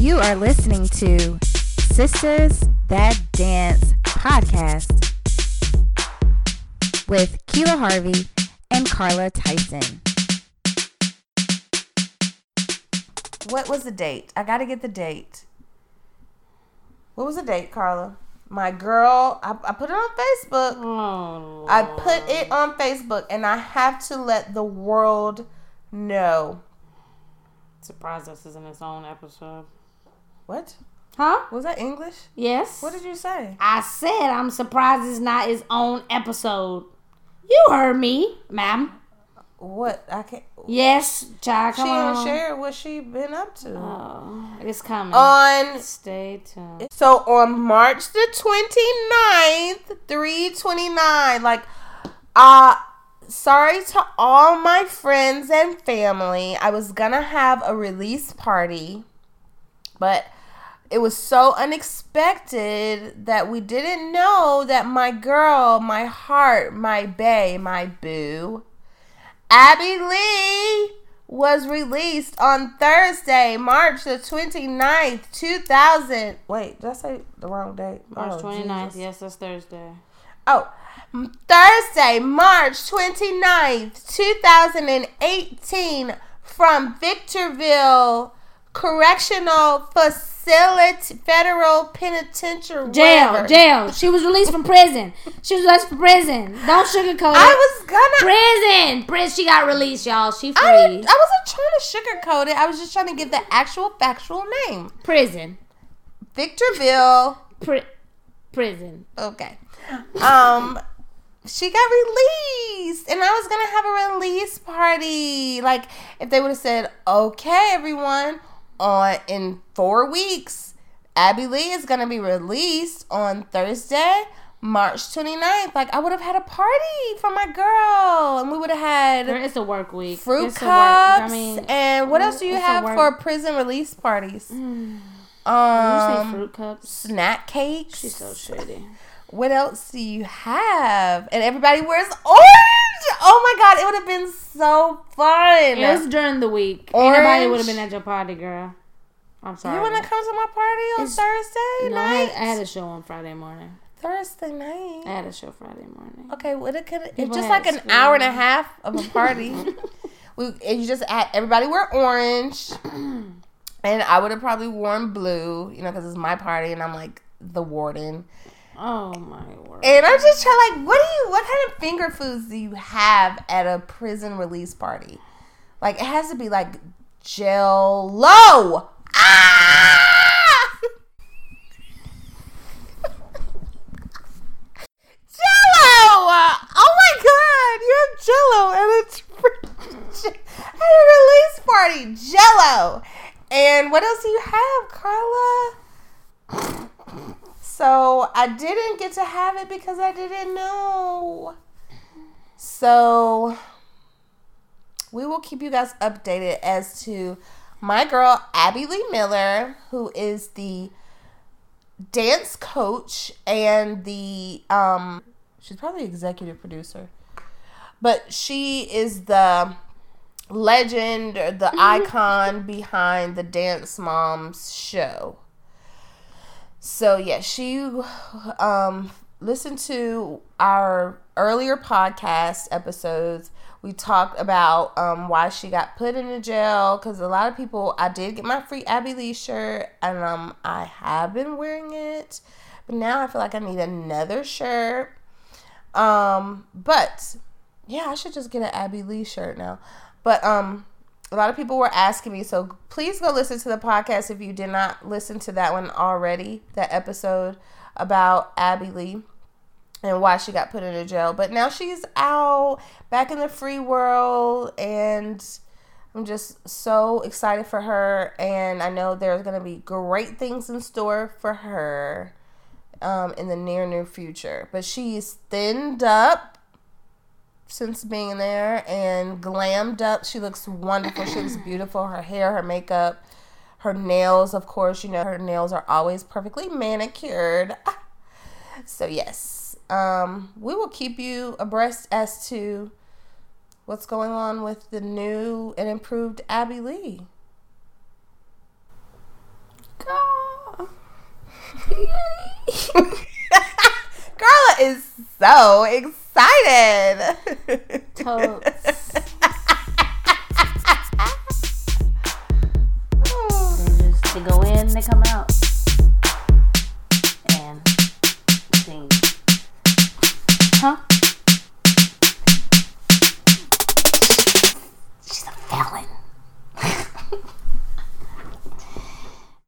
You are listening to Sisters That Dance podcast with Keela Harvey and Carla Tyson. What was the date? I got to get the date. What was the date, Carla? My girl, I, I put it on Facebook. Oh, I put it on Facebook, and I have to let the world know. surprised this is in its own episode. What? Huh? Was that English? Yes. What did you say? I said I'm surprised it's not its own episode. You heard me, ma'am. What? I can't. Yes, child. She Come didn't on. share what she been up to. Oh, it's coming. on Stay tuned. So on March the 29th, 329, like uh sorry to all my friends and family. I was gonna have a release party, but it was so unexpected that we didn't know that my girl, my heart, my bae, my boo, Abby Lee was released on Thursday, March the 29th, 2000. Wait, did I say the wrong date? March Oh, 29th. Jesus. Yes, that's Thursday. Oh, Thursday, March 29th, 2018, from Victorville Correctional Facility, Federal Penitentiary. Jail, whatever. jail. She was released from prison. She was released from prison. Don't sugarcoat it. I was gonna. prison. Prison. She got released, y'all. She free. I, I wasn't trying to sugarcoat it. I was just trying to give the actual factual name. prison. Victorville. Pri- prison. Okay. Um she got released and I was to have a release party. Like if they would have said, "Okay, everyone, on in 4 weeks, Abby Lee is going to be released on Thursday, March 29th." Like I would have had a party for my girl and we would have had It's a work week. fruit it's cups. Work, I mean, and what else do you have for prison release parties? You Um fruit cups? snack cakes. She's so shady. What else do you have? And everybody wears orange. Oh my god, it would have been so fun. It was during the week. Ain't nobody would have been at your party, girl. I'm sorry. you want to come to my party on It's- Thursday No, I night? had, I had a show on Friday morning. Thursday night. I had a show Friday morning. Okay, well, it could. It's just like an hour and a half of a party. we and you just had everybody wear orange, and I would have probably worn blue, you know, because it's my party, and I'm like the warden. Oh my word. And I'm just trying, like, what do you, what kind of finger foods do you have at a prison release party? Like, it has to be like Jello. Ah! Jello! Oh my God, you have Jello and it's at a release party. Jello. And what else do you have, Carla? So I didn't get to have it because I didn't know. So we will keep you guys updated as to my girl Abby Lee Miller, who is the dance coach and the um she's probably executive producer. But she is the legend or the icon behind the Dance Moms show. So yeah, she um listened to our earlier podcast episodes. We talked about um why she got put into jail because a lot of people. I did get my free Abby Lee shirt, and um I have been wearing it, but now I feel like I need another shirt. Um, but yeah, I should just get an Abby Lee shirt now. But um, a lot of people were asking me, so please go listen to the podcast if you did not listen to that one already, that episode about Abby Lee and why she got put into jail. But now she's out back in the free world and I'm just so excited for her and I know there's going to be great things in store for her um, in the near near future. But she's thinned up since being there and glammed up. She looks wonderful. she looks beautiful. Her hair, her makeup, her nails, of course, you know, her nails are always perfectly manicured. so, yes, um, we will keep you abreast as to what's going on with the new and improved Abby Lee. Girl. Carla is so excited excited. Totes. They just they go in, they come out, and sing. Huh?